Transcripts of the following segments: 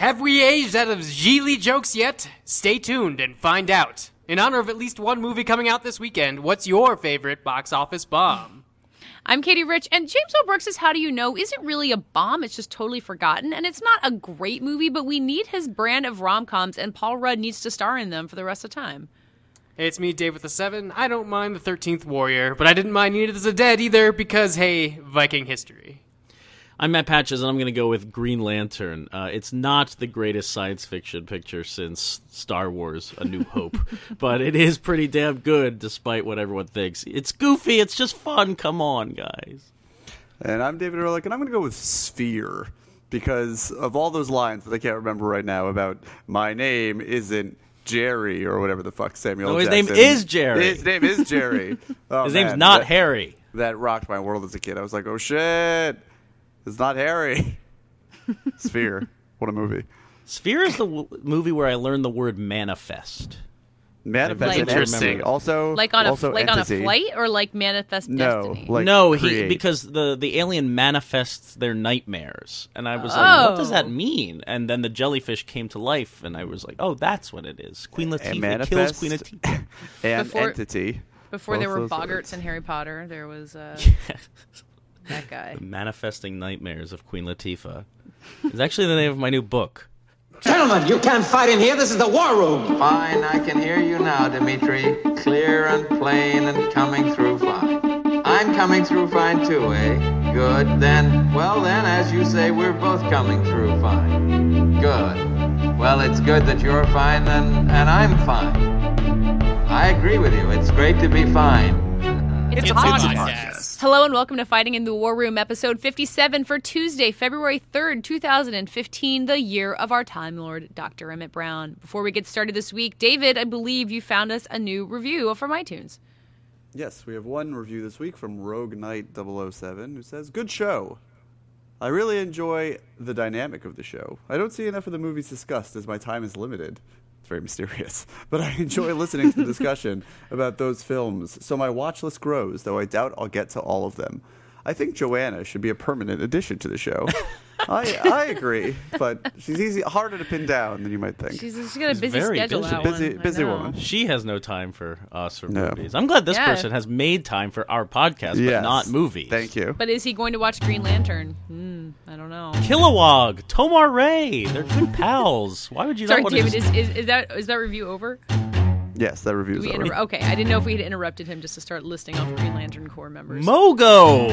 Have we aged out of Gigli jokes yet? Stay tuned and find out. In honor of at least one movie coming out this weekend, what's your favorite box office bomb? I'm Katie Rich, and James L. Brooks' How Do You Know isn't really a bomb, it's just totally forgotten. And it's not a great movie, but we need his brand of rom coms, and Paul Rudd needs to star in them for the rest of time. Hey, it's me, Dave with the Seven. I don't mind the 13th Warrior, but I didn't mind Eaters of the Dead either because, hey, Viking history. I'm Matt Patches, and I'm going to go with Green Lantern. Uh, it's not the greatest science fiction picture since Star Wars: A New Hope, but it is pretty damn good, despite what everyone thinks. It's goofy. It's just fun. Come on, guys. And I'm David Ehrlich, and I'm going to go with Sphere because of all those lines that I can't remember right now about my name isn't Jerry or whatever the fuck Samuel. No, his Jackson. name is Jerry. His name is Jerry. Oh, His name's man, not that, Harry. That rocked my world as a kid. I was like, oh shit, it's not Harry. Sphere. What a movie. Sphere is the w- movie where I learned the word manifest. Manifest Like- Interesting. Also, Like on a also like on a flight or like Manifest No, Destiny. like no, he because the the alien manifests their nightmares, and I was like, "What does Oh. that mean?" And then the jellyfish came to life, and I was like, "Oh, that's what it is." Queen and Latifah kills Queen Latifah. and Before- entity. Before there were those Boggarts words. and Harry Potter, there was uh, that guy. The manifesting nightmares of Queen Latifah is actually the name of my new book. Gentlemen, you can't fight in here. This is the war room. Fine, I can hear you now, Dimitri. Clear and plain and coming through fine. I'm coming through fine too, eh? Good. Then, well then, as you say, we're both coming through fine. Good. Well, it's good that you're fine and, and I'm fine. I agree with you. It's great to be fine. It's, It's a a podcast. podcast. Hello and welcome to Fighting in the War Room, episode 57 for Tuesday, February 3rd, 2015, the year of our Time Lord, Dr. Emmett Brown. Before we get started this week, David, I believe you found us a new review from iTunes. Yes, we have one review this week from Rogue Knight 007 who says, Good show. I really enjoy the dynamic of the show. I don't see enough of the movies discussed as my time is limited. Very mysterious. But I enjoy listening to the discussion about those films, so my watch list grows, though I doubt I'll get to all of them. I think Joanna should be a permanent addition to the show. I, I agree, but she's easy, harder to pin down than you might think. She's, she's got a She's busy very schedule. busy. that Busy- one. I busy know. woman. She has no time for us for No. movies. I'm glad this Yeah. person has made time for our podcast, Yes. but not movies. Thank you. But is he going to watch Green Lantern? Hmm, I don't know. Kilowog, Tomar-Re, they're good pals. Why would you Sorry, not want David, to? is, is, is that is that review over? Yes, that review is We over. inter- okay, I didn't know if we had interrupted him just to start listing off Green Lantern Corps members. Mogo.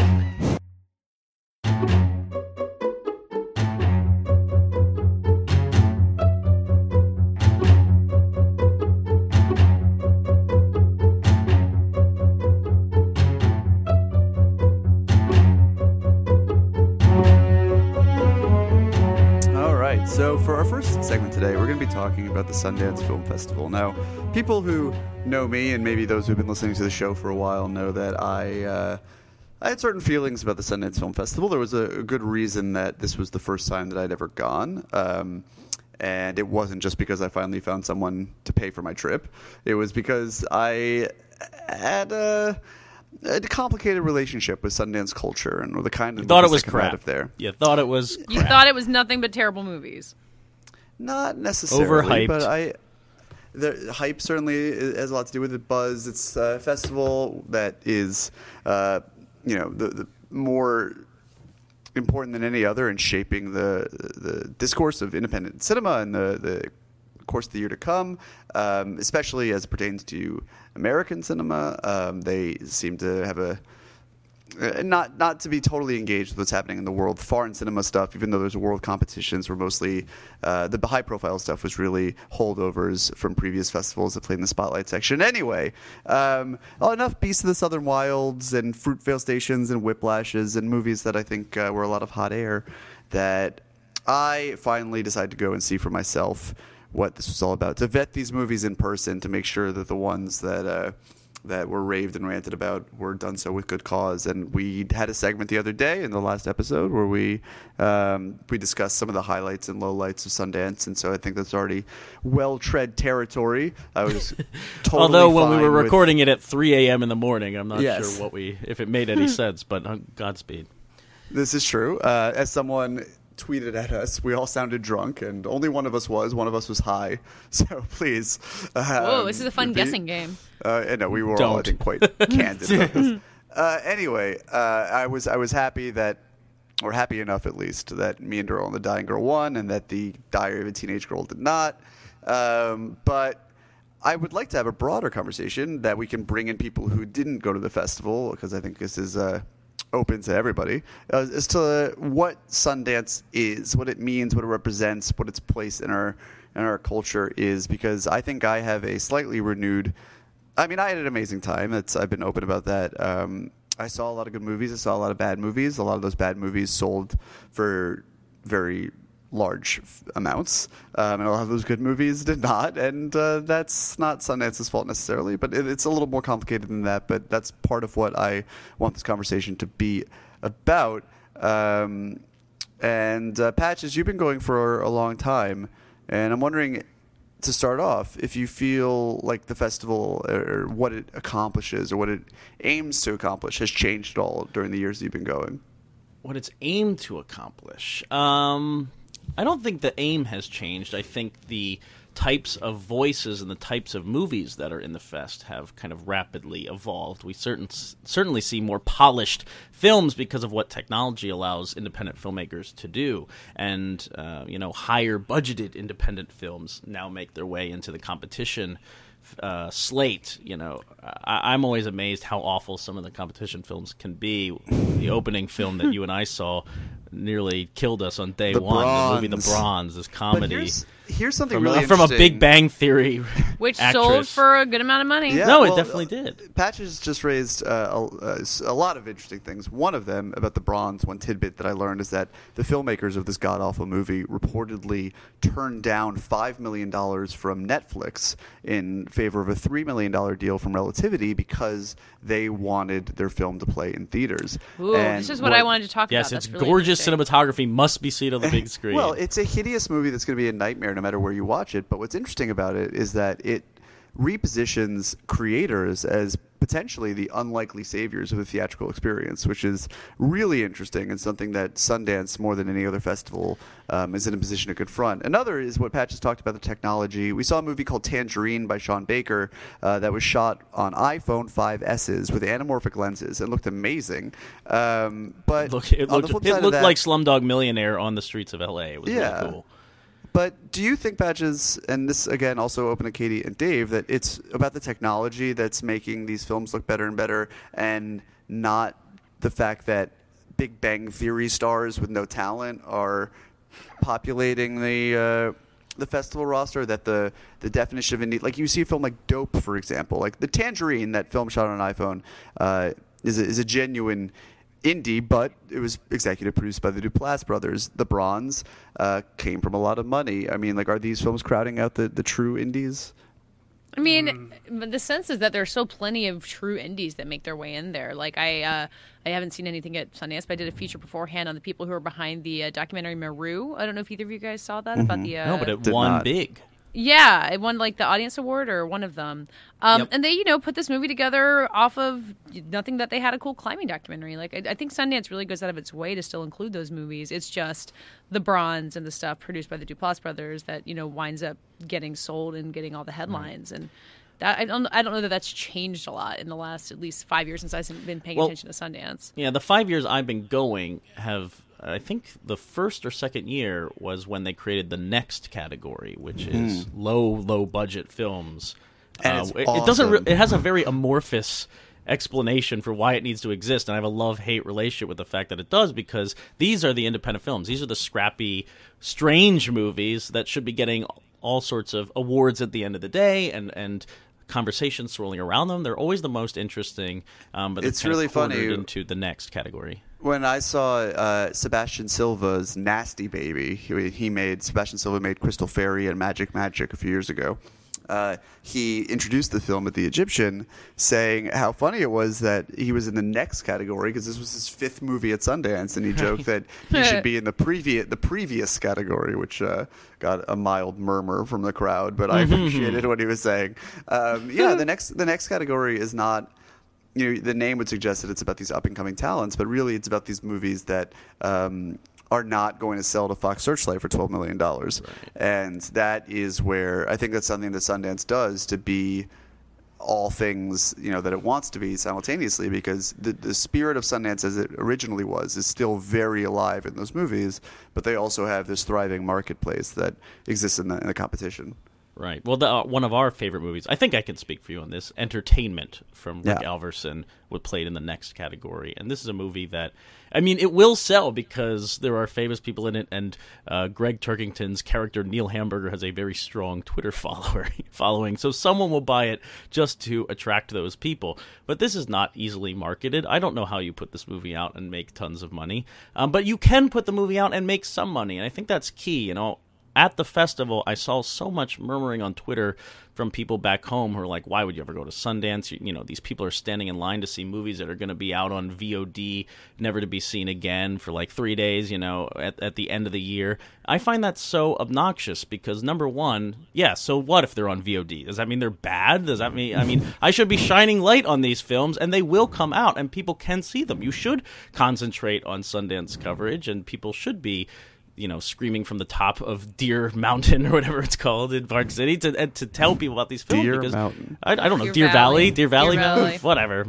The Sundance Film Festival. Now, people who know me, and maybe those who've been listening to the show for a while, know that I. Uh, I had certain feelings about the Sundance Film Festival. There was a, a good reason that this was the first time that I'd ever gone. Um, and it wasn't just because I finally found someone to pay for my trip. It was because I had a, a complicated relationship with Sundance culture and the kind of Thought it was that come out crap. of there. You thought it was. You thought it was nothing but terrible movies. Not necessarily, Overhyped. but I. The hype certainly has a lot to do with it. Buzz. It's a festival that is, uh, you know, the, the more important than any other in shaping the the discourse of independent cinema and the the course of the year to come, um, especially as it pertains to American cinema. Um, they seem to have a not not to be totally engaged with what's happening in the world. Foreign cinema stuff, even though there's world competitions, were mostly uh, the high profile stuff was really holdovers from previous festivals that played in the spotlight section. Anyway, um, enough Beasts of the Southern Wilds and Fruitvale Stations and Whiplashes and movies that I think uh, were a lot of hot air. That I finally decided to go and see for myself what this was all about. To vet these movies in person to make sure that the ones that. Uh, that were raved and ranted about were done so with good cause. And we had a segment the other day in the last episode where we um, we discussed some of the highlights and lowlights of Sundance. And so I think that's already well tread territory. I was totally Although when we were with- recording it at 3 a.m. in the morning, I'm not Yes. sure what we if it made any sense. But uh, Godspeed. This is true. Uh, as someone tweeted at us. We all sounded drunk, and only one of us was. One of us was high. So please. Um, Whoa, this is a fun be- guessing game. Uh, and no, we were all, I think, quite candid about this. Uh, anyway, uh, I was I was happy that, or happy enough at least, that Me and Earl and the Dying Girl won, and that the Diary of a Teenage Girl did not. Um, but I would like to have a broader conversation that we can bring in people who didn't go to the festival, because I think this is uh, open to everybody, uh, as to what Sundance is, what it means, what it represents, what its place in our in our culture is. Because I think I have a slightly renewed. I mean, I had an amazing time. It's, I've been open about that. Um, I saw a lot of good movies. I saw a lot of bad movies. A lot of those bad movies sold for very large amounts, um, and a lot of those good movies did not. And uh, that's not Sundance's fault necessarily, but it, it's a little more complicated than that. But that's part of what I want this conversation to be about. Um, and uh, Patches, you've been going for a long time, and I'm wondering to start off if you feel like the festival or what it accomplishes or what it aims to accomplish has changed at all during the years you've been going. what it's aimed to accomplish. Um, I don't think the aim has changed. I think the types of voices and the types of movies that are in the fest have kind of rapidly evolved. We certain, certainly see more polished films because of what technology allows independent filmmakers to do, and uh, you know, higher budgeted independent films now make their way into the competition uh, slate, you know, I, I'm always amazed how awful some of the competition films can be. The opening film that you and I saw nearly killed us on day The one. The movie The Bronze. Bronze, this But comedy here's, here's something from, really uh, from a. Big Bang Theory, Which actress. sold for a good amount of money. Yeah, No, it definitely did. Patches just raised uh, a, a s- a lot of interesting things. One of them about the bronze, one tidbit that I learned is that the filmmakers of this god awful movie reportedly turned down $5 million from Netflix in favor of a $3 million deal from Relativity because they wanted their film to play in theaters. Ooh, And this is what, I wanted to talk Yes, about. Yes, it's really gorgeous cinematography must be seen on the big screen. Well, it's a hideous movie that's going to be a nightmare no matter where you watch it. But what's interesting about it is that it repositions creators as potentially the unlikely saviors of the theatrical experience, which is really interesting and something that Sundance, more than any other festival, um, is in a position to confront. Another is what Pat just talked about the technology. We saw a movie called Tangerine by Sean Baker uh, that was shot on iPhone 5Ss with anamorphic lenses and looked amazing. Um, but Look, it looked, it looked that- like Slumdog Millionaire on the streets of LA. It was Yeah. really cool. But do you think, Patches, and this again also open to Katie and Dave, that it's about the technology that's making these films look better and better, and not the fact that Big Bang Theory stars with no talent are populating the uh, the festival roster? That the the definition of indie, like you see a film like Dope, for example, like the Tangerine, that film shot on an iPhone, uh, is a, is a genuine indie, but it was executive produced by the Duplass brothers. The Bronze uh, came from a lot of money. I mean, like, are these films crowding out the, the true indies? I mean, but the sense is that there's still plenty of true indies that make their way in there. Like I, uh, I haven't seen anything at Sundance, but I did a feature beforehand on the people who are behind the uh, documentary Meru. I don't know if either of you guys saw that about the. Uh, No, but it won not. big. Yeah, it won like the audience award or one of them. Um, Yep. And they, you know, put this movie together off of nothing that they had a cool climbing documentary. Like I, I think Sundance really goes out of its way to still include those movies. It's just the Bronze and the stuff produced by the Duplass brothers that you know winds up getting sold and getting all the headlines and. That, I don't. I don't know that that's changed a lot in the last at least five years since I've been paying Well- attention to Sundance. Yeah, the five years I've been going have. I think the first or second year was when they created the next category, which is low, low budget films. Uh, it, it doesn't. Re- it has a very amorphous explanation for why it needs to exist, and I have a love-hate relationship with the fact that it does because these are the independent films. These are the scrappy, strange movies that should be getting all sorts of awards at the end of the day, and and conversations swirling around them. They're always the most interesting, um, but It's really funny. into the next category. When I saw uh, Sebastian Silva's Nasty Baby, he, he made Sebastian Silva made Crystal Fairy and Magic Magic a few years ago. Uh, he introduced the film at the Egyptian, saying how funny it was that he was in the next category because this was his fifth movie at Sundance, and he joked that he should be in the previous the previous category, which uh, got a mild murmur from the crowd, but I appreciated what he was saying. Um, yeah, the next the next category is not you know, the name would suggest that it's about these up and coming talents, but really it's about these movies that um, are not going to sell to Fox Searchlight for twelve million dollars, and that is where I think that's something that Sundance does to be all things you know that it wants to be simultaneously because the, the spirit of Sundance as it originally was is still very alive in those movies, but they also have this thriving marketplace that exists in the, in the competition. Right. Well, the, uh, one of our favorite movies, I think I can speak for you on this, Entertainment from Rick Yeah. Alverson, would played in the next category. And this is a movie that, I mean, it will sell because there are famous people in it, and uh, Gregg Turkington's character Neil Hamburger has a very strong Twitter follower following, so someone will buy it just to attract those people. But this is not easily marketed. I don't know how you put this movie out and make tons of money, um, but you can put the movie out and make some money, and I think that's key. You know, at the festival, I saw so much murmuring on Twitter from people back home who are like, "Why would you ever go to Sundance? You, you know, these people are standing in line to see movies that are going to be out on VOD, never to be seen again for like three days. You know, at at the end of the year." I find that so obnoxious because number one, yeah. So what if they're on VOD? Does that mean they're bad? Does that mean I mean I should be shining light on these films and they will come out and people can see them. You should concentrate on Sundance coverage and people should be you know, screaming from the top of Deer Mountain or whatever it's called in Park City to and to tell people about these films. Deer because Mountain. I, I don't know, Deer Deer, Valley, Valley. Deer Valley, Deer Valley. whatever,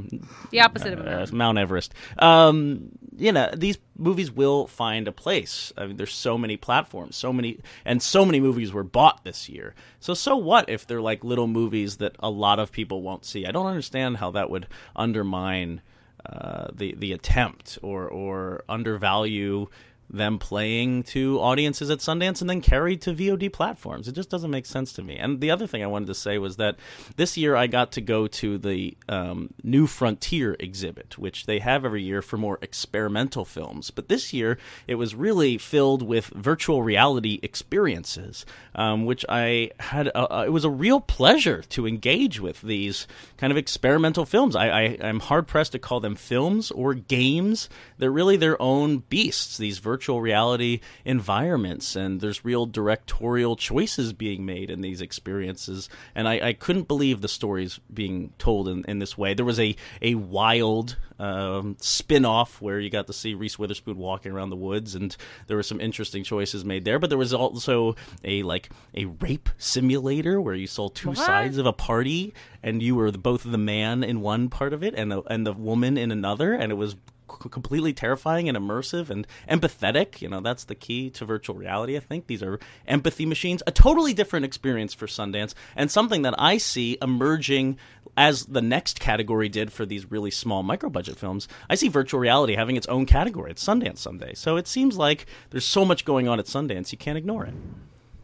The opposite of a uh. Mount Everest. Um, you know, these movies will find a place. I mean, there's so many platforms, so many, and so many movies were bought this year. So, so what if they're like little movies that a lot of people won't see? I don't understand how that would undermine uh, the the attempt or or undervalue them playing to audiences at Sundance and then carried to VOD platforms. It just doesn't make sense to me. And the other thing I wanted to say was that this year I got to go to the um, New Frontier exhibit, which they have every year for more experimental films. But this year it was really filled with virtual reality experiences, um, which I had. A, a- it was a real pleasure to engage with these kind of experimental films. I, I, I'm hard pressed to call them films or games. They're really their own beasts. These virtual reality environments, and there's real directorial choices being made in these experiences. And I, I couldn't believe the stories being told in, in this way. There was a a wild um, spin off where you got to see Reese Witherspoon walking around the woods, and there were some interesting choices made there. But there was also a like a rape simulator where you saw two What? sides of a party, and you were the, both the man in one part of it and the, and the woman in another, and it was c- completely terrifying and immersive and empathetic. You know, that's the key to virtual reality. I think these are empathy machines, a totally different experience for Sundance, and something that I see emerging as the next category did for these really small micro budget films. I see virtual reality having its own category at Sundance someday. So it seems like there's so much going on at Sundance, you can't ignore it.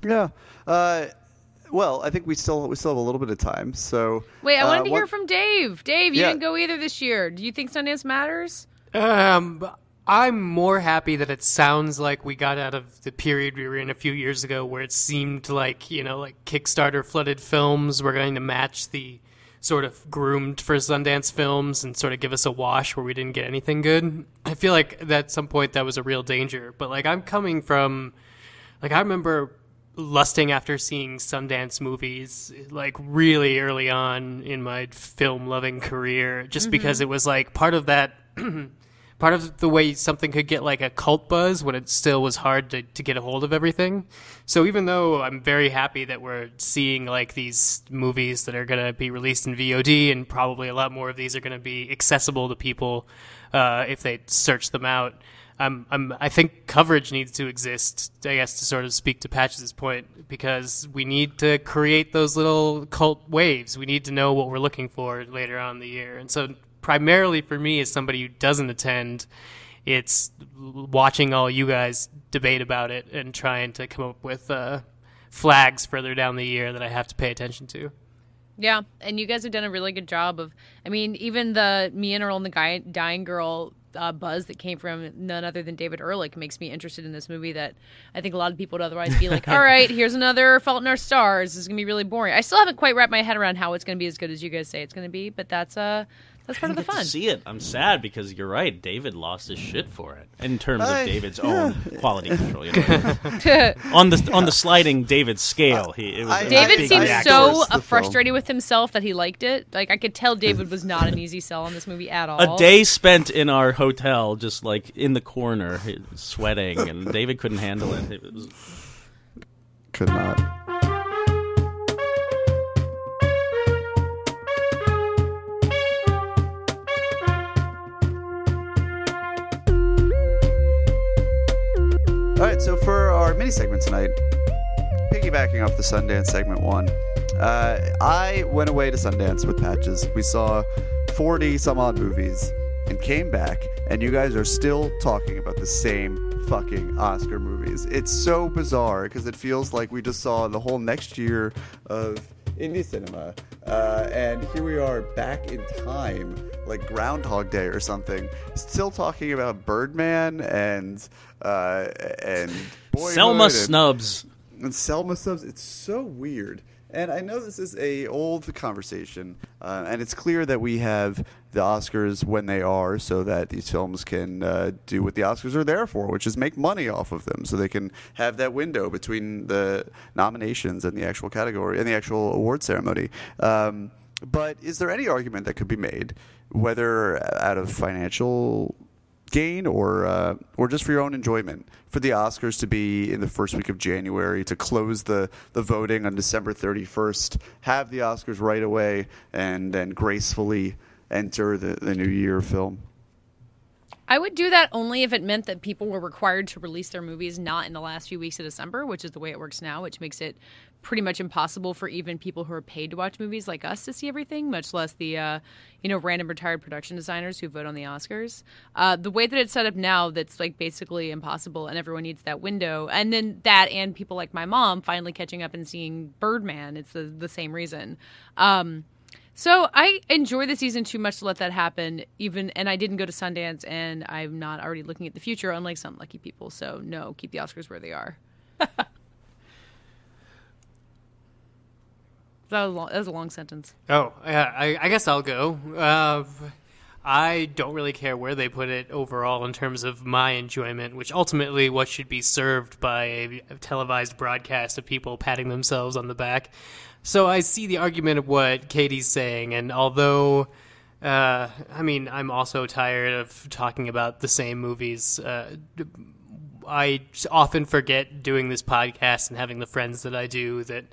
Yeah. Uh, well, I think we still we still have a little bit of time. So Wait, I uh, wanted to hear what- from Dave. Dave, you Yeah. didn't go either this year. Do you think Sundance matters? Um, I'm more happy that it sounds like we got out of the period we were in a few years ago where it seemed like, you know, like Kickstarter flooded films were going to match the sort of groomed for Sundance films and sort of give us a wash where we didn't get anything good. I feel like at some point that was a real danger. But like I'm coming from like I remember lusting after seeing Sundance movies like really early on in my film loving career just mm-hmm. because it was like part of that part of the way something could get like a cult buzz when it still was hard to, to get a hold of everything. So even though I'm very happy that we're seeing like these movies that are going to be released in VOD and probably a lot more of these are going to be accessible to people uh, if they search them out. I'm, I'm, I think coverage needs to exist, I guess, to sort of speak to Patch's point, because we need to create those little cult waves. We need to know what we're looking for later on in the year. And so, primarily for me, as somebody who doesn't attend, it's watching all you guys debate about it and trying to come up with uh, flags further down the year that I have to pay attention to. Yeah, and you guys have done a really good job of. I mean, even the me and Earl and the guy, dying girl uh, buzz that came from none other than David Ehrlich makes me interested in this movie. That I think a lot of people would otherwise be like, "All right, here's another Fault in Our Stars. This is gonna be really boring." I still haven't quite wrapped my head around how it's gonna be as good as you guys say it's gonna be, but that's uh That's part of the get to fun. see it. I'm sad because you're right. David lost his shit for it in terms I- of David's own quality control. You know? on the on the sliding David scale, he it was I- a David big seems so endorse the frustrated with himself that he liked it. Like I could tell David was not an easy sell on this movie at all. A day spent in our hotel, just like in the corner, sweating, and David couldn't handle it. It was Could not. All right, so for our mini segment tonight, piggybacking off the Sundance segment one, uh, I went away to Sundance with Patches. We saw 40 some odd movies and came back, and you guys are still talking about the same fucking Oscar movies. It's so bizarre because it feels like we just saw the whole next year of indie cinema, uh, and here we are back in time, like Groundhog Day or something, still talking about Birdman and uh, and Boyhood Selma and- snubs. and Selma snubs. It's so weird. And I know this is a old conversation, uh, and it's clear that we have the Oscars when they are, so that these films can uh, do what the Oscars are there for, which is make money off of them, so they can have that window between the nominations and the actual category and the actual award ceremony. Um, but is there any argument that could be made, whether out of financial gain or uh, or just for your own enjoyment for the Oscars to be in the first week of January to close the, the voting on December 31st have the Oscars right away and then gracefully enter the, the new year film I would do that only if it meant that people were required to release their movies not in the last few weeks of December, which is the way it works now, which makes it pretty much impossible for even people who are paid to watch movies like us to see everything, much less the uh, you know random retired production designers who vote on the Oscars. Uh, the way that it's set up now, that's like basically impossible, and everyone needs that window. And then that, and people like my mom finally catching up and seeing Birdman. It's the the same reason. Um, so I enjoy the season too much to let that happen. Even and I didn't go to Sundance, and I'm not already looking at the future, unlike some lucky people. So no, keep the Oscars where they are. that, was a long, that was a long sentence. Oh, yeah, I, I guess I'll go. Uh, I don't really care where they put it overall in terms of my enjoyment, which ultimately what should be served by a televised broadcast of people patting themselves on the back. So I see the argument of what Katie's saying, and although, uh, I mean, I'm also tired of talking about the same movies. Uh, I often forget doing this podcast and having the friends that I do that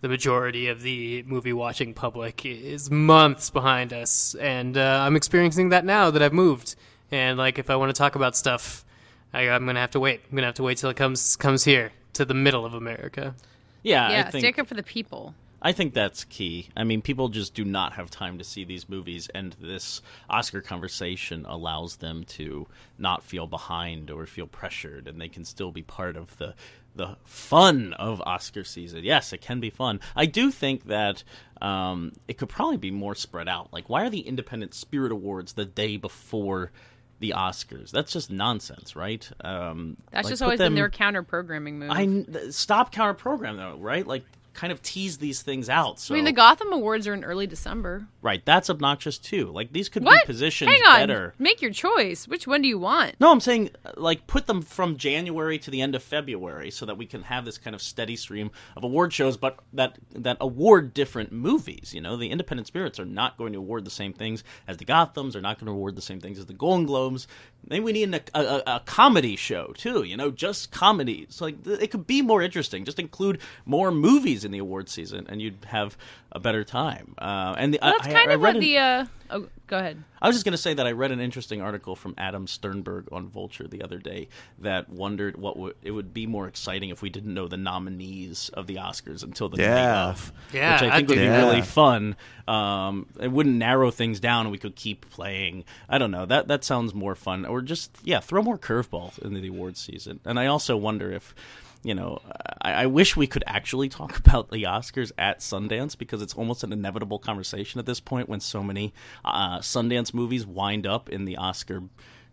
the majority of the movie watching public is months behind us, and uh, I'm experiencing that now that I've moved. And like, if I want to talk about stuff, I, I'm gonna have to wait. I'm gonna have to wait till it comes comes here to the middle of America. Yeah, yeah, I think stick up for the people. I think that's key. I mean, people just do not have time to see these movies, and this Oscar conversation allows them to not feel behind or feel pressured, and they can still be part of the the fun of Oscar season. Yes, it can be fun. I do think that um, it could probably be more spread out. Like, why are the Independent Spirit Awards the day before? The Oscars. That's just nonsense, right? Um, That's like, just always them- been their counter programming move. I stop counter program though, right? Like kind of tease these things out. So I mean, the Gotham Awards are in early December. right, that's obnoxious too. Like these could What? be positioned Hang on. better. Make your choice. Which one do you want? No, I'm saying uh, like put them from January to the end of February so that we can have this kind of steady stream of award shows, but that that award different movies. You know, the Independent Spirits are not going to award the same things as the Gothams. Are not going to award the same things as the Golden Globes. Maybe we need a, a, a comedy show too. You know, just comedies. Like it could be more interesting. Just include more movies in the award season, and you'd have a better time. Uh, and the, Well, that's I, kind I of read what an- the. Uh, oh, go ahead. I was just going to say that I read an interesting article from Adam Sternbergh on Vulture the other day that wondered what would, it would be more exciting if we didn't know the nominees of the Oscars until the Yeah. night of, Yeah, which I I'd think would be that. really fun. Um, it wouldn't narrow things down, and we could keep playing. I don't know. That that sounds more fun. Or just yeah, throw more curveballs into the awards season. And I also wonder if you know, I, I wish we could actually talk about the Oscars at Sundance because it's almost an inevitable conversation at this point when so many uh, Sundance movies wind up in the Oscar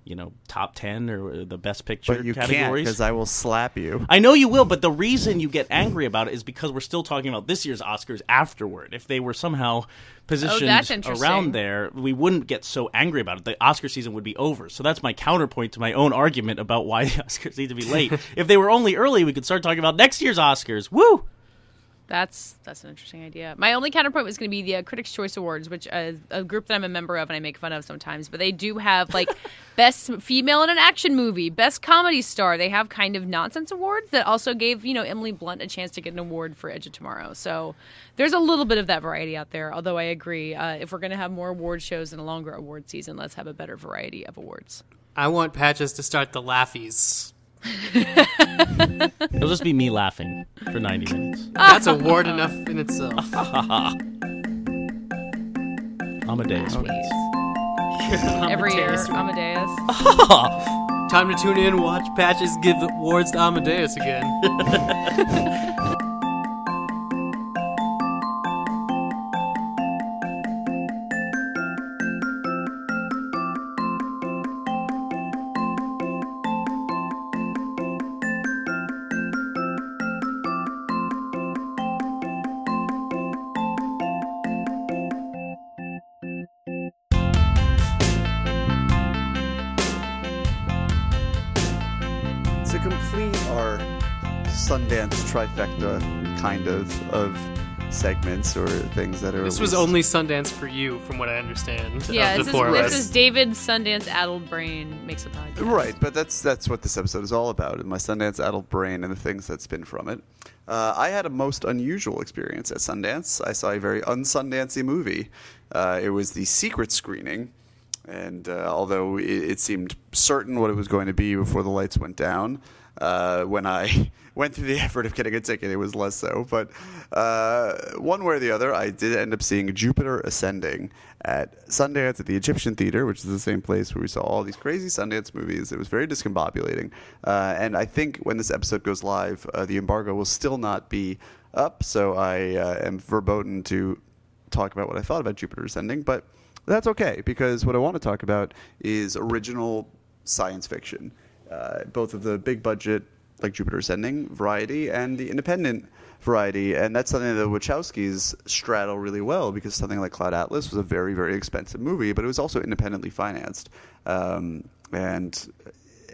you know top ten or the best picture But you can't categories. because I will slap you. I know you will, but the reason you get angry about it is because we're still talking about this year's Oscars afterward. If they were somehow positioned Oh, around there, we wouldn't get so angry about it. The Oscar season would be over. So that's my counterpoint to my own argument about why the Oscars need to be late. if they were only early, we could start talking about next year's Oscars. Woo! That's that's an interesting idea. My only counterpoint was going to be the uh, Critics' Choice Awards, which uh, a group that I'm a member of and I make fun of sometimes. But they do have like best female in an action movie, best comedy star. They have kind of nonsense awards that also gave you know Emily Blunt a chance to get an award for Edge of Tomorrow. So there's a little bit of that variety out there. Although I agree, uh, if we're going to have more award shows and a longer award season, let's have a better variety of awards. I want Patches to start the laughies. It'll just be me laughing for 90 minutes. That's award enough in itself. Amadeus wins. Every year, Amadeus. Amadeus. Time to tune in watch Patches give awards to Amadeus again. Sundance trifecta kind of of segments or things that are This was only Sundance for you, from what I understand. Yeah, this the is, this is David Sundance Addled Brain makes a podcast. Right, but that's that's what this episode is all about, my Sundance adult brain and the things that spin from it. Uh, I had a most unusual experience at Sundance. I saw a very unsundancey movie. Uh, it was the secret screening, and uh, although it, it seemed certain what it was going to be before the lights went down, uh, when I went through the effort of getting a ticket, it was less so. But uh, one way or the other, I did end up seeing Jupiter Ascending at Sundance at the Egyptian Theater, which is the same place where we saw all these crazy Sundance movies. It was very discombobulating. Uh, and I think when this episode goes live, uh, the embargo will still not be up. So I uh, am verboten to talk about what I thought about Jupiter Ascending. But that's okay, because what I want to talk about is original science fiction. Uh, both of the big budget, like Jupiter Ascending variety, and the independent variety. And that's something that the Wachowskis straddle really well because something like Cloud Atlas was a very, very expensive movie, but it was also independently financed. Um, and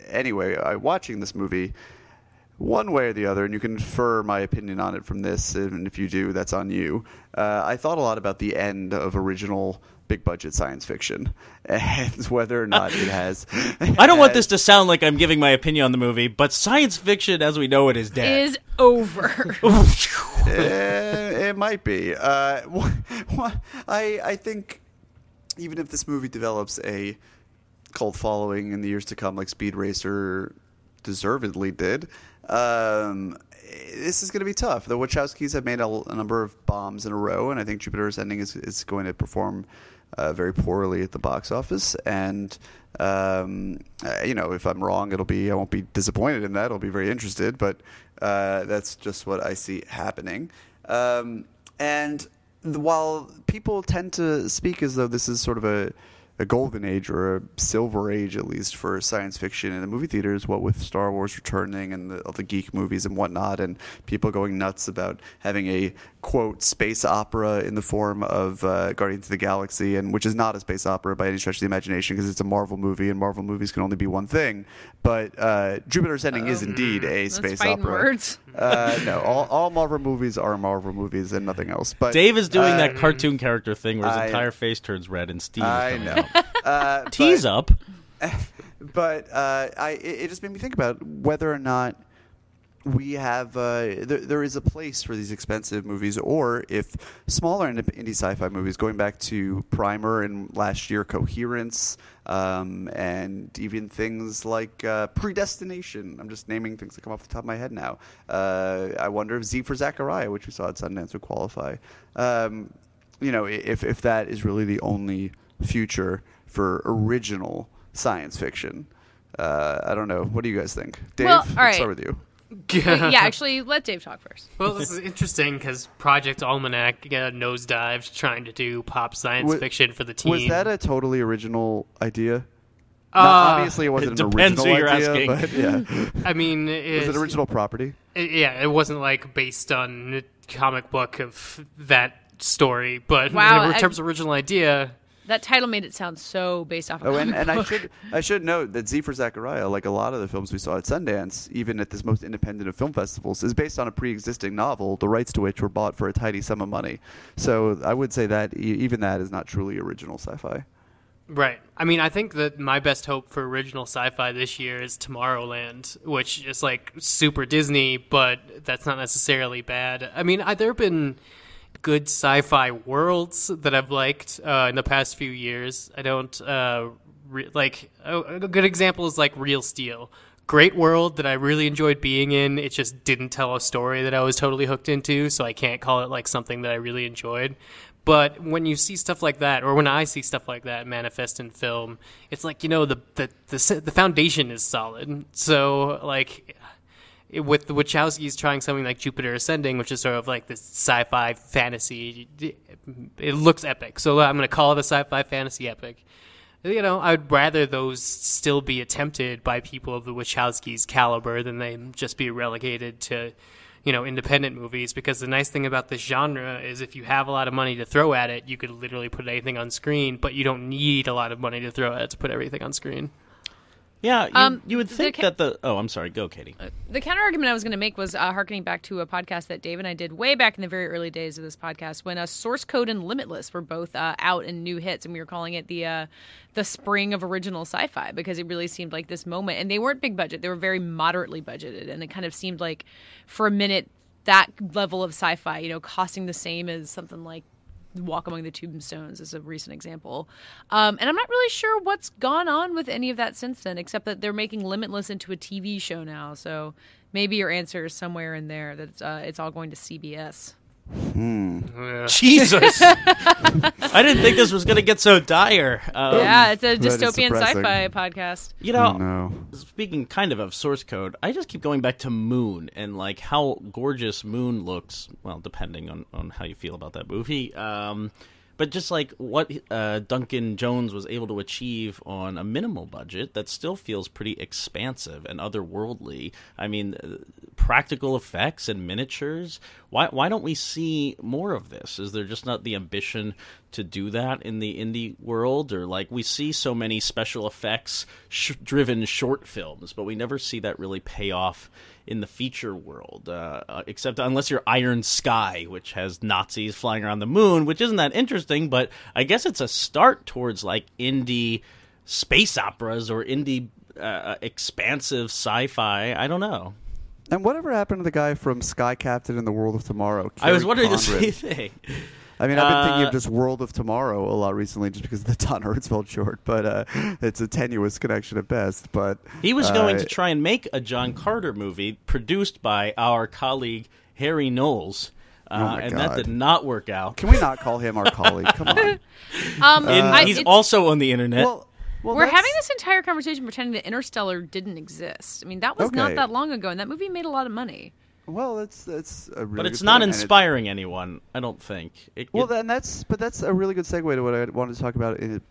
anyway, I, watching this movie, one way or the other, and you can infer my opinion on it from this, and if you do, that's on you. Uh, I thought a lot about the end of original big budget science fiction and whether or not it has. I don't want this to sound like I'm giving my opinion on the movie, but science fiction as we know it is dead. Is over. Eh, it might be. Uh, I I think even if this movie develops a cult following in the years to come, like Speed Racer deservedly did, um, this is going to be tough. The Wachowskis have made a, a number of bombs in a row, and I think Jupiter Ascending is, is going to perform uh, very poorly at the box office. And um, uh, you know, if I'm wrong, it'll be I won't be disappointed in that. I'll be very interested, but uh, that's just what I see happening. Um, and while people tend to speak as though this is sort of a a golden age or a silver age at least for science fiction in the movie theaters what with star wars returning and the, all the geek movies and whatnot and people going nuts about having a quote space opera in the form of uh, guardians of the galaxy and which is not a space opera by any stretch of the imagination because it's a marvel movie and marvel movies can only be one thing but uh, jupiter ascending is indeed a Let's space opera words. Uh, no all, all marvel movies are marvel movies and nothing else but Dave is doing uh, that cartoon character thing where his I- entire face turns red and Steve is I know. Uh, Tease but- up. but uh, I it, it just made me think about whether or not we have uh, there, there is a place for these expensive movies, or if smaller indie sci-fi movies, going back to Primer and last year, Coherence, um, and even things like uh, Predestination. I'm just naming things that come off the top of my head now. Uh, I wonder if Z for Zachariah, which we saw at Sundance, would qualify. Um, you know, if if that is really the only future for original science fiction. Uh, I don't know. What do you guys think, Dave? Well, all let's start with you. Yeah, actually, let Dave talk first. Well, this is interesting because Project Almanac uh, nosedived trying to do pop science Wa- fiction for the team. Was that a totally original idea? Not- Uh, obviously, it wasn't it an depends original who you're idea, asking. but yeah, I mean, was it's, it original property? it- yeah, it wasn't like based on a comic book of that story, but Wow, in I- terms of original idea, That title made it sound so based off of Oh, and, and I should I should note that Z for Zachariah, like a lot of the films we saw at Sundance, even at this most independent of film festivals, is based on a pre-existing novel, the rights to which were bought for a tidy sum of money. So I would say that e- even that is not truly original sci-fi. Right. I mean, I think that my best hope for original sci-fi this year is Tomorrowland, which is like super Disney, but that's not necessarily bad. I mean, I, there have been good sci-fi worlds that I've liked uh, in the past few years. I don't uh, re- like a, good example is like Real Steel. Great world that I really enjoyed being in. It just didn't tell a story that I was totally hooked into, so I can't call it like something that I really enjoyed. But when you see stuff like that, or when I see stuff like that manifest in film, it's like you know the the the, the foundation is solid. So like with the Wachowskis trying something like Jupiter Ascending, which is sort of like this sci-fi fantasy, it looks epic. So I'm going to call it a sci-fi fantasy epic. You know, I'd rather those still be attempted by people of the Wachowskis' caliber than they just be relegated to, you know, independent movies. Because the nice thing about this genre is if you have a lot of money to throw at it, you could literally put anything on screen, but you don't need a lot of money to throw at it to put everything on screen. Yeah, you, Um, you would think ca- that the. Oh, I'm sorry. Go, Katie. the counter argument I was going to make was uh, harkening back to a podcast that Dave and I did way back in the very early days of this podcast when uh, Source Code and Limitless were both uh, out and new hits, and we were calling it the uh, the spring of original sci-fi because it really seemed like this moment, and they weren't big budget; they were very moderately budgeted, and it kind of seemed like for a minute that level of sci-fi, you know, costing the same as something like Walk Among the Tombstones is a recent example. Um, and I'm not really sure what's gone on with any of that since then, except that they're making Limitless into a TV show now. So maybe your answer is somewhere in there that uh, it's all going to CBS. Jesus! I didn't think this was going to get so dire. Um, yeah, it's a dystopian sci-fi podcast. You know, no. speaking kind of of source code, I just keep going back to Moon and like how gorgeous Moon looks. Well, depending on on how you feel about that movie. Um, but just like what uh, Duncan Jones was able to achieve on a minimal budget, that still feels pretty expansive and otherworldly. I mean, uh, practical effects and miniatures. Why why don't we see more of this? Is there just not the ambition to do that in the indie world, or like we see so many special effects sh- driven short films, but we never see that really pay off in the feature world, uh, uh, except unless you're Iron Sky, which has Nazis flying around the moon, which isn't that interesting, but I guess it's a start towards like indie space operas or indie uh, expansive sci-fi. I don't know. And whatever happened to the guy from Sky Captain in the World of Tomorrow? I was Kerry wondering the same thing. I mean, I've been thinking Uh, of just World of Tomorrow a lot recently, just because of the Don Hertzfeldt short, but uh, it's a tenuous connection at best. But He was going uh, to try and make a John Carter movie produced by our colleague Harry Knowles, uh, Oh my and that did not work out. Can we not call him our colleague? Come on. Um, And I- he's also on the internet. Well, well, we're that's- having this entire conversation pretending that Interstellar didn't exist. I mean, that was not that long ago, and that movie made a lot of money. Well, that's that's a really. but it's not and it- inspiring anyone, I don't think. It, Well, then that's but that's a really good segue to what I wanted to talk about in,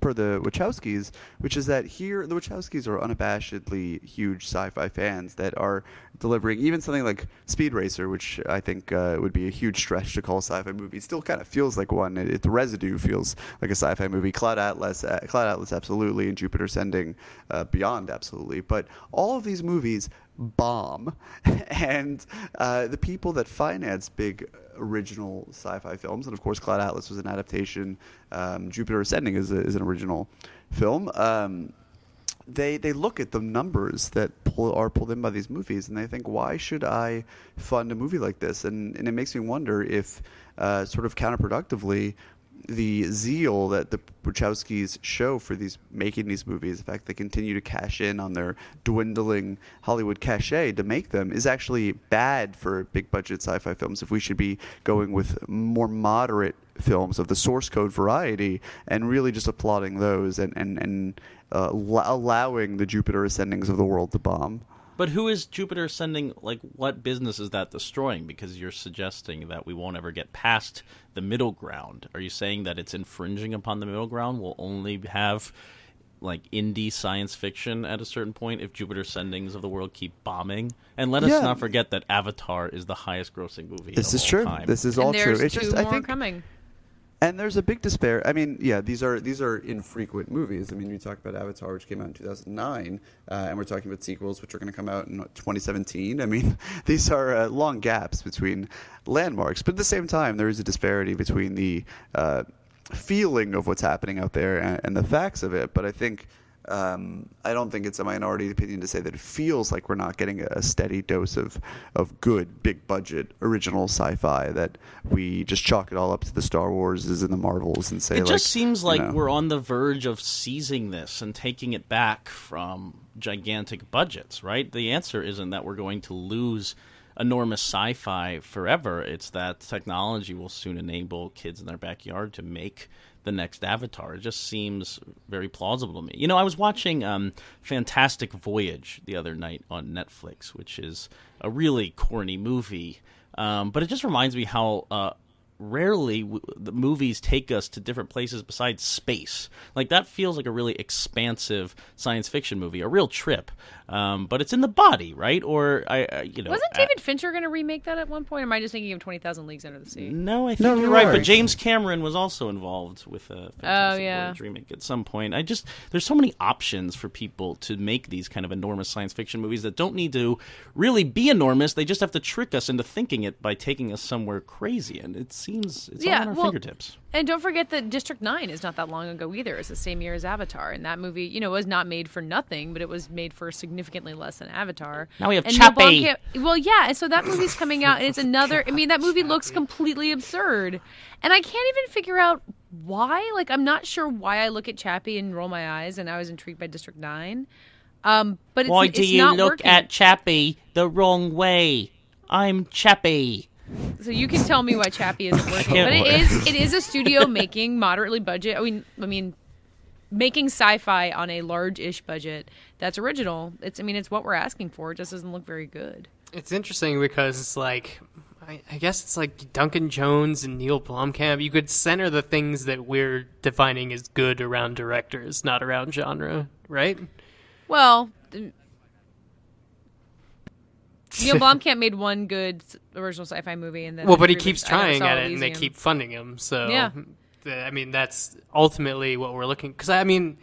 per the Wachowskis, which is that here the Wachowskis are unabashedly huge sci-fi fans that are delivering even something like Speed Racer, which I think uh, would be a huge stretch to call a sci-fi movie. It still kind of feels like one. It, it- the residue feels like a sci-fi movie. Cloud Atlas, uh, Cloud Atlas, absolutely, and Jupiter Ascending, uh, Beyond, absolutely. But all of these movies bomb, and uh, the people that finance big original sci-fi films, and of course, Cloud Atlas was an adaptation. Um, Jupiter Ascending is, a, is an original film. Um, they they look at the numbers that pull, are pulled in by these movies, and they think, why should I fund a movie like this? And and it makes me wonder if, uh, sort of counterproductively, the zeal that the Wachowskis show for these making these movies, the fact they continue to cash in on their dwindling Hollywood cachet to make them, is actually bad for big budget sci-fi films. If we should be going with more moderate films of the source code variety and really just applauding those and and and uh, allo- allowing the Jupiter ascendings of the world to bomb. But who is Jupiter sending? Like, what business is that destroying? Because you're suggesting that we won't ever get past the middle ground. Are you saying that it's infringing upon the middle ground? We'll only have like indie science fiction at a certain point if Jupiter Sendings of the world keep bombing. And let us Yeah. not forget that Avatar is the highest grossing movie. This of is all true. Time. This is and all there's true. It's two just more I think coming. And there's a big despair. I mean, yeah, these are these are infrequent movies. I mean, we talk about Avatar, which came out in 2009, uh, and we're talking about sequels, which are going to come out in 2017. I mean, these are uh, long gaps between landmarks, but at the same time, there is a disparity between the uh, feeling of what's happening out there and, and the facts of it. But I think. Um, I don't think it's a minority opinion to say that it feels like we're not getting a steady dose of, of good, big budget, original sci-fi. That we just chalk it all up to the Star Warses and the Marvels and say It like, just seems you like know. we're on the verge of seizing this and taking it back from gigantic budgets, right? The answer isn't that we're going to lose enormous sci-fi forever. It's that technology will soon enable kids in their backyard to make the next Avatar. It just seems very plausible to me. You know, I was watching um, Fantastic Voyage the other night on Netflix, which is a really corny movie, um, but it just reminds me how uh, rarely w- the movies take us to different places besides space. Like that feels like a really expansive science fiction movie, a real trip. Um, but it's in the body, right? Or I, I you know, Wasn't David Fincher going to remake that at one point? Or am I just thinking of Twenty Thousand Leagues Under the Sea? no, I think No, you're you right. But James Cameron was also involved with a Fantastic Oh, yeah. Voyage remake at some point. I just there's so many options for people to make these kind of enormous science fiction movies that don't need to really be enormous. They just have to trick us into thinking it by taking us somewhere crazy, and it seems it's Yeah, all on our well, fingertips. And don't forget that District 9 is not that long ago either. It's the same year as Avatar. And that movie, you know, was not made for nothing, but it was made for significantly less than Avatar. Now we have and Chappie. Well, yeah. And so that movie's coming out, and it's another. I mean, that movie looks completely absurd. And I can't even figure out why. Like, I'm not sure why I look at Chappie and roll my eyes, and I was intrigued by District 9. Um, but it's, Why it's do you not look working. at Chappie the wrong way? I'm Chappie. So you can tell me why Chappie isn't working, but it is it is a studio making moderately budget. I mean, I mean, making sci-fi on a large-ish budget that's original. It's I mean, it's what we're asking for. It just doesn't look very good. It's interesting because it's like, I, I guess it's like Duncan Jones and Neil Blomkamp. You could center the things that we're defining as good around directors, not around genre, right? Well, th- Neil Blomkamp made one good original sci-fi movie, and then Well, but he keeps trying at it, and they keep funding him. So, Yeah. I mean, that's ultimately what we're looking. Because I mean,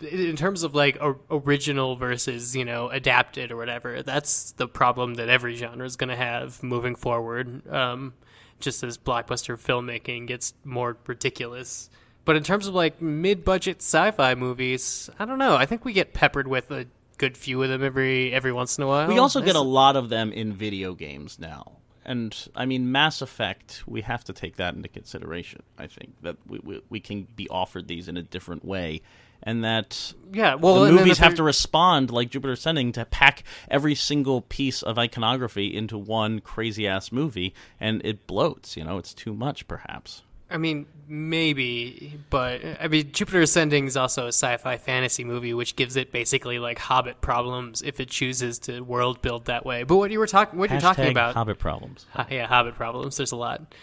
in terms of like original versus you know adapted or whatever, that's the problem that every genre is going to have moving forward. Um, just as blockbuster filmmaking gets more ridiculous. But in terms of like mid-budget sci-fi movies, I don't know. I think we get peppered with a good few of them every every once in a while. We also get a lot of them in video games now. And I mean, Mass Effect, we have to take that into consideration. I think that we, we, we can be offered these in a different way. And that yeah. Well, the movies have to respond like Jupiter Ascending to pack every single piece of iconography into one crazy ass movie, and it bloats. You know, it's too much, perhaps. I mean, maybe, but I mean, Jupiter Ascending is also a sci-fi fantasy movie, which gives it basically like Hobbit problems if it chooses to world build that way. But what you were talking, what you're talking about, Hobbit problems. Ha- yeah, Hobbit problems. There's a lot.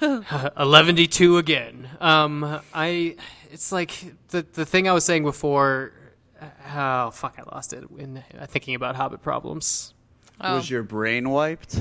Eleven to two again. Um, I. It's like the the thing I was saying before. Oh fuck! I lost it in uh, thinking about Hobbit problems. Oh. Was your brain wiped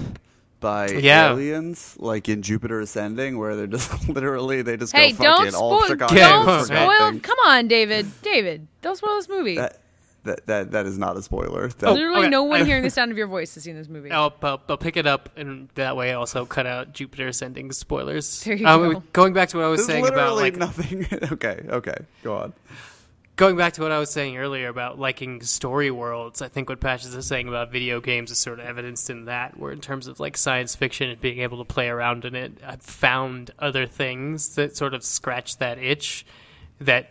by Yeah. aliens, like in Jupiter Ascending, where they're just literally they just Hey, go don't fucking all spoil. Chicago Don't right. spoil. things. Come on, David. David, don't spoil this movie. That, that that that is not a spoiler. That, Literally, okay. no one hearing the sound of your voice has seen this movie. I'll, I'll, I'll pick it up, and that way also cut out Jupiter Ascending spoilers. There you Um, go. Going back to what I was There's saying about like nothing. okay, okay, go on. Going back to what I was saying earlier about liking story worlds, I think what Patches is saying about video games is sort of evidenced in that, where in terms of like science fiction and being able to play around in it, I've found other things that sort of scratch that itch that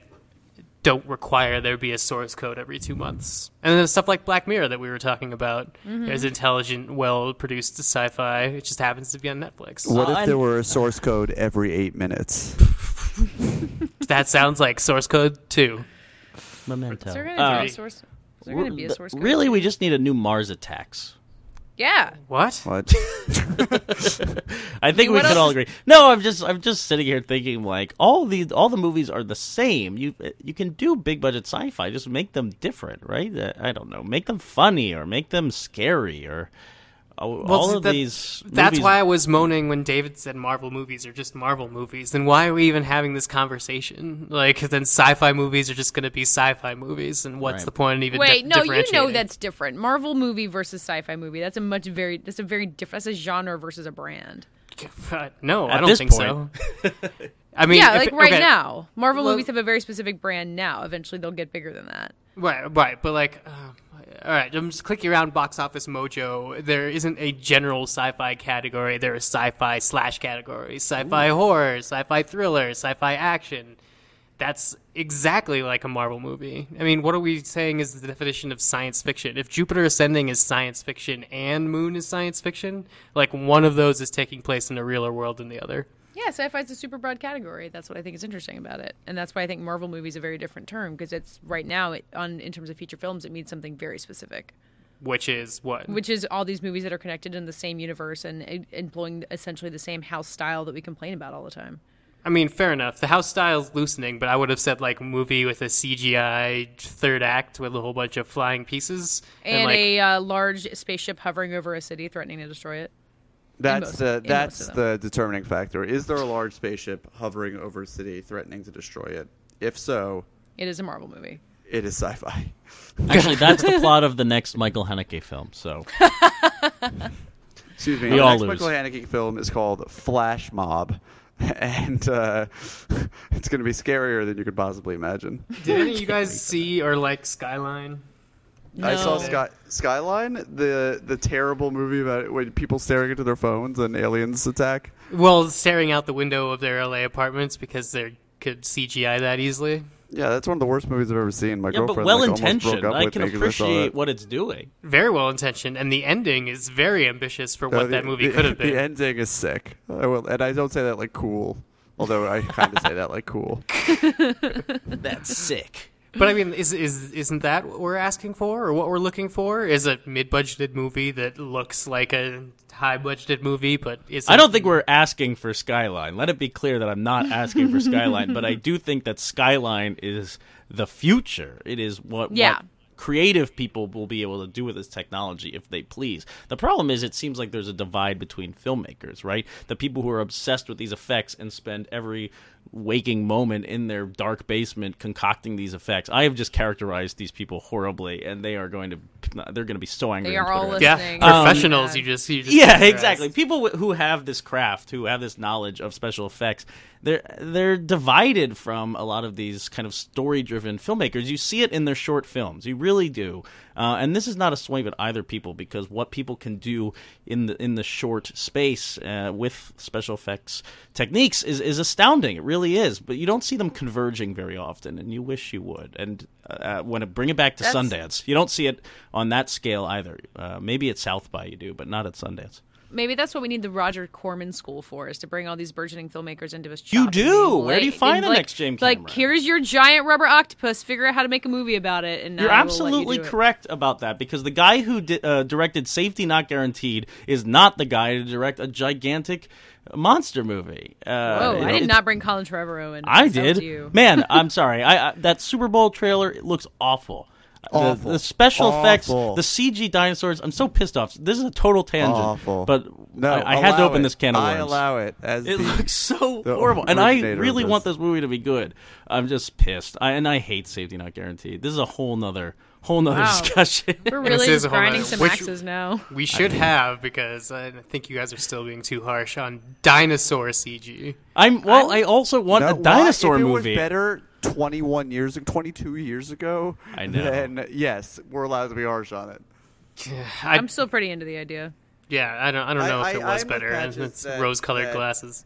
don't require there be a source code every two months. And then there's stuff like Black Mirror that we were talking about. Mm-hmm. There's intelligent, well produced sci fi. It just happens to be on Netflix. What if and- there were a source code every eight minutes? That sounds like source code too. Memento. Is there going Uh, to be a source? Is there going to be a source? code? Really, we just need a new Mars attacks. Yeah. What? What? I think we what could else all is- agree. No, I'm just I'm just sitting here thinking like all the all the movies are the same. You you can do big budget sci-fi, just make them different, right? Uh, I don't know, make them funny or make them scary or uh, all of that- these. That's movies- why I was moaning when David said Marvel movies are just Marvel movies. Then why are we even having this conversation? Like, then sci-fi movies are just going to be sci-fi movies, and what's Right. the point in even Wait, di- no, you know that's different. Marvel movie versus sci-fi movie. That's a much very that's a very different. That's a genre versus a brand. no, I don't this think so. I mean, yeah, if- like right okay, now, Marvel Well- movies have a very specific brand. Now, eventually, they'll get bigger than that. Right, right, but like, uh, all right, I'm just clicking around Box Office Mojo. There isn't a general sci-fi category. There are sci-fi slash categories: sci-fi horror, sci-fi thriller, sci-fi action. That's exactly like a Marvel movie. I mean, what are we saying is the definition of science fiction? If Jupiter Ascending is science fiction and Moon is science fiction, like one of those is taking place in a realer world than the other. Yeah, sci-fi is a super broad category. That's what I think is interesting about it, and that's why I think Marvel movie is a very different term because it's right now it, on in terms of feature films, it means something very specific, Which is what? which is all these movies that are connected in the same universe and uh, employing essentially the same house style that we complain about all the time. I mean, fair enough. The house style's loosening, but I would have said like movie with a CGI third act with a whole bunch of flying pieces And, like, a uh, large spaceship hovering over a city, threatening to destroy it. That's most- the in that's the determining factor. Is there a large spaceship hovering over a city, threatening to destroy it? If so, It is a Marvel movie. it is sci-fi. Actually, that's the plot of the next Michael Haneke film. So Excuse me. We the all next lose. Michael Haneke film is called Flash Mob, and uh, it's going to be scarier than you could possibly imagine. Did any of you guys see or like Skyline? I saw Sky- Skyline, the the terrible movie about when people staring into their phones and aliens attack. Well, staring out the window of their LA apartments because they could CGI that easily. Yeah, that's one of the worst movies I've ever seen. My yeah, but girlfriend well like, almost intentioned. broke up I with can me 'cause I saw appreciate what it's doing. Very well intentioned, and the ending is very ambitious for No, what uh, the- that movie the- could have been. The ending is sick. I will, and I don't say that like cool, although I kind of say that like cool. That's sick. But I mean, is is isn't that what we're asking for, or what we're looking for? Is a mid-budgeted movie that looks like a high-budgeted movie, but is I don't think we're asking for Skyline. Let it be clear that I'm not asking for Skyline, but I do think that Skyline is the future. It is what, Yeah. what creative people will be able to do with this technology if they please. The problem is it seems like there's a divide between filmmakers, right? The people who are obsessed with these effects and spend every waking moment in their dark basement concocting these effects. I have just characterized these people horribly and they are going to they're going to be so angry They are all Twitter. yeah, listening. professionals. Um, you just you just Yeah, exactly. People wh- who have this craft, who have this knowledge of special effects, they're they're divided from a lot of these kind of story-driven filmmakers. You see it in their short films, you really do. Uh, and this is not a swing at either people because what people can do in the in the short space uh, with special effects techniques is is astounding. It really is. But you don't see them converging very often, and you wish you would. And uh, when it bring it back to That's- Sundance, you don't see it on that scale either. Uh, maybe at South by you do, but not at Sundance. Maybe that's what we need the Roger Corman School for, is to bring all these burgeoning filmmakers into his You do? Where do you find the like- next James Cameron? Like, Cameron? here's your giant rubber octopus. Figure out how to make a movie about it. And You're let you absolutely it. correct about that because the guy who di- uh, directed Safety Not Guaranteed is not the guy to direct a gigantic monster movie. Uh, Oh, it- I did not bring Colin Trevorrow in. I did. Man, I'm sorry. I, I that Super Bowl trailer it looks awful. The, Awful. the special effects, the CG dinosaurs. I'm so pissed off. This is a total tangent. Awful. But No, I, I had to open it. this can of worms. I allow it as It the, looks so horrible, and I really this. want this movie to be good. I'm just pissed, I, and I hate Safety Not Guaranteed. This is a whole nother, whole nother Wow. discussion. We're really just grinding some which- axes now. We should have because I think you guys are still being too harsh on dinosaur CG. I'm well. I also want No, a why- dinosaur if it movie. was better 21 years, 22 years ago. I know. Then yes, we're allowed to be harsh on it. I, I'm still pretty into the idea. yeah, I don't I don't know I- if it I- was I'm better. and It's that- rose-colored that- glasses.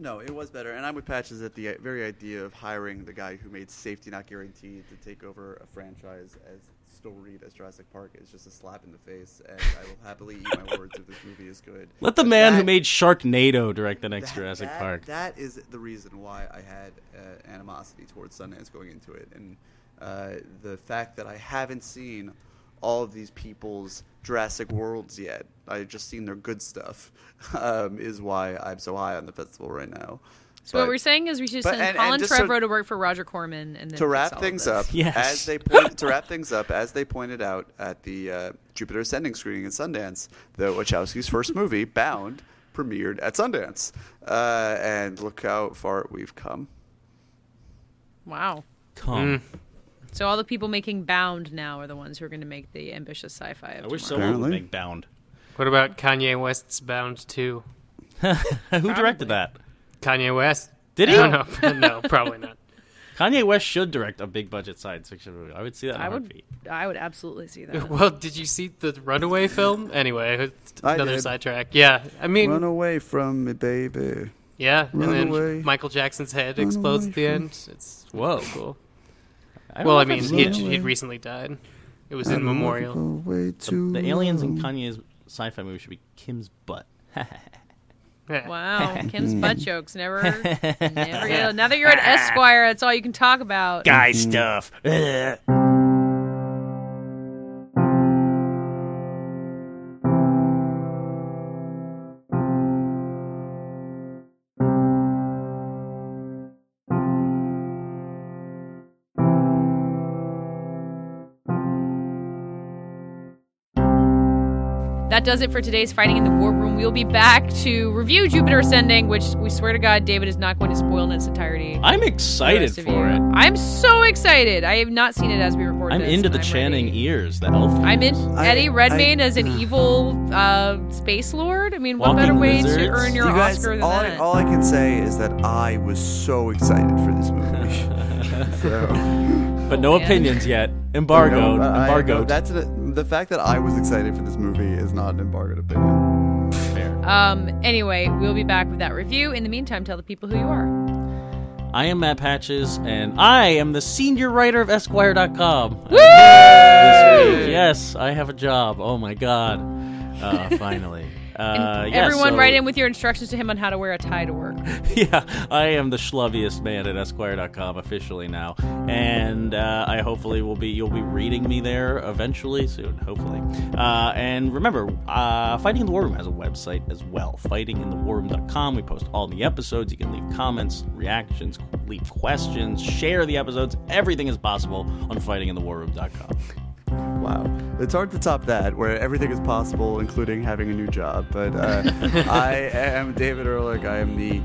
No, it was better, and I'm with Patches at the very idea of hiring the guy who made Safety Not Guaranteed to take over a franchise as storied as Jurassic Park is just a slap in the face, and I will happily eat my words if this movie is good. Let the But man who that- made Sharknado direct the next that- Jurassic that- Park. That is the reason why I had uh, animosity towards Sundance going into it, and uh, the fact that I haven't seen all of these people's Jurassic Worlds yet. I've just seen their good stuff. Um, is why I'm so high on the festival right now. So what we're saying is we should but- send and- and Colin just so- Trevorrow to work for Roger Corman and then to wrap things up, Yes. as they point, to wrap things up, as they pointed out at the uh, Jupiter Ascending screening in Sundance, the Wachowskis' first movie, Bound, premiered at Sundance, uh, and look how far we've come. Wow. Come. So all the people making Bound now are the ones who are going to make the ambitious sci-fi. Of I wish tomorrow. someone would make Bound. What about Kanye West's Bound 2? Who directed that? Kanye West? Did he? I don't no, probably not. Kanye West should direct a big budget science fiction movie. I would see that I would. heartbeat. I would absolutely see that. Well, did you see the Runaway film? Anyway, another sidetrack. Yeah, I mean, Run away from me, baby. yeah, and then away. Michael Jackson's head Run explodes at the end. It's Whoa. cool. I Well, I mean, he'd, he'd recently died. It was in memorial. Way too the aliens in. Kanye's sci-fi movie should be Kim's butt. Yeah. Wow, Kim's butt jokes never, never. Now that you're at ah. Esquire, that's all you can talk about. Guy stuff. That does it for today's Fighting in the War Room. We'll be back to review Jupiter Ascending, which we swear to God, David is not going to spoil in its entirety. I'm excited for it. I'm so excited. I have not seen it as we record this. I'm this, into and the I'm Channing ready. ears. The elf. I'm in I- Eddie Redmayne I- as an evil uh, space lord. I mean, what better way to earn your You guys, Oscar than all, that? I, all I can say is that I was so excited for this movie. so, but no man. opinions yet. Embargoed. No, I- Embargoed. that's a, the fact that I was excited for this movie is not an embargoed opinion. fair. Um, anyway, we'll be back with that review. In the meantime, tell the people who you are. I am Matt Patches, and I am the senior writer of Esquire.com. Woo! This week, yes, I have a job. Oh my god. Uh, finally. Uh, yeah, Everyone so- write in with your instructions to him on how to wear a tie to work. yeah, I am the schlubbiest man at Esquire.com officially now, and uh, I hopefully will be. You'll be reading me there eventually soon, hopefully. Uh, and remember, uh, Fighting in the War Room has a website as well, fightinginthewarroom.com. We post all the episodes. You can leave comments, reactions, leave questions, share the episodes. Everything is possible on fightinginthewarroom.com. Wow. It's hard to top that, where everything is possible, including having a new job. But uh, I am David Ehrlich. I am the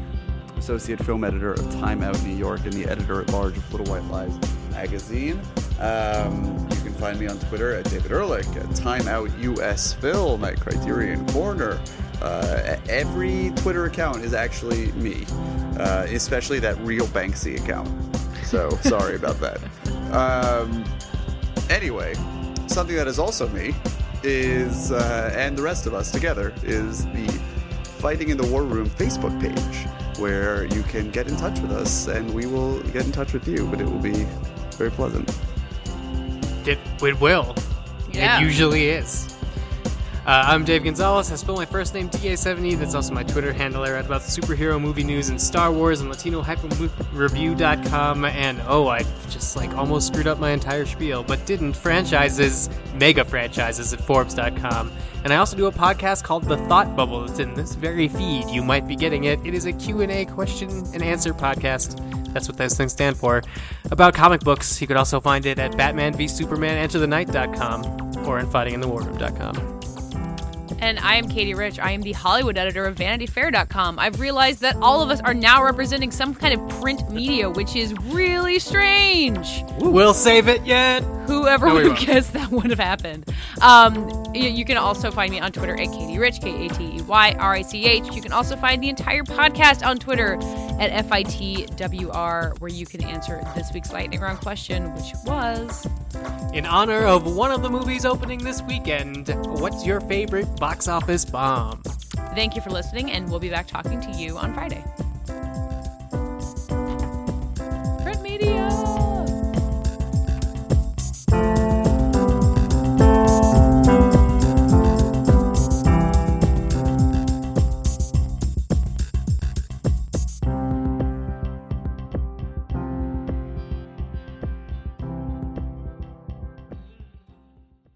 associate film editor of Time Out New York and the editor at large of Little White Lies magazine. Um, you can find me on Twitter at David Ehrlich, at Time Out US Film, at Criterion Corner. Uh, every Twitter account is actually me, uh, especially that real Banksy account. So sorry about that. Um, Anyway, something that is also me is, uh, and the rest of us together, is the Fighting in the War Room Facebook page, where you can get in touch with us and we will get in touch with you, but it will be very pleasant. It, it will. Yeah. It usually is. Uh, I'm Dave Gonzalez. I spell my first name DA70. That's also my Twitter handle. I write about superhero movie news and Star Wars and LatinoHyperReview.com. And oh, I just like almost screwed up my entire spiel, but didn't. Franchises, mega franchises at Forbes.com. And I also do a podcast called The Thought Bubble. It's in this very feed. You might be getting it. It is a Q&A question and answer podcast. That's what those things stand for. About comic books, you could also find it at Batman v Superman Enter the Night.com or in fightinginthewarroom.com. And I am Katey Rich. I am the Hollywood editor of VanityFair.com. I've realized that all of us are now representing some kind of print media, which is really strange. We'll save it yet. Whoever No, would have guessed that would have happened. Um, you, you can also find me on Twitter at Katey Rich, K A T E Y R I C H. You can also find the entire podcast on Twitter at FITWR, where you can answer this week's lightning round question, which was In honor of one of the movies opening this weekend, what's your favorite box office bomb? Thank you for listening, and we'll be back talking to you on Friday.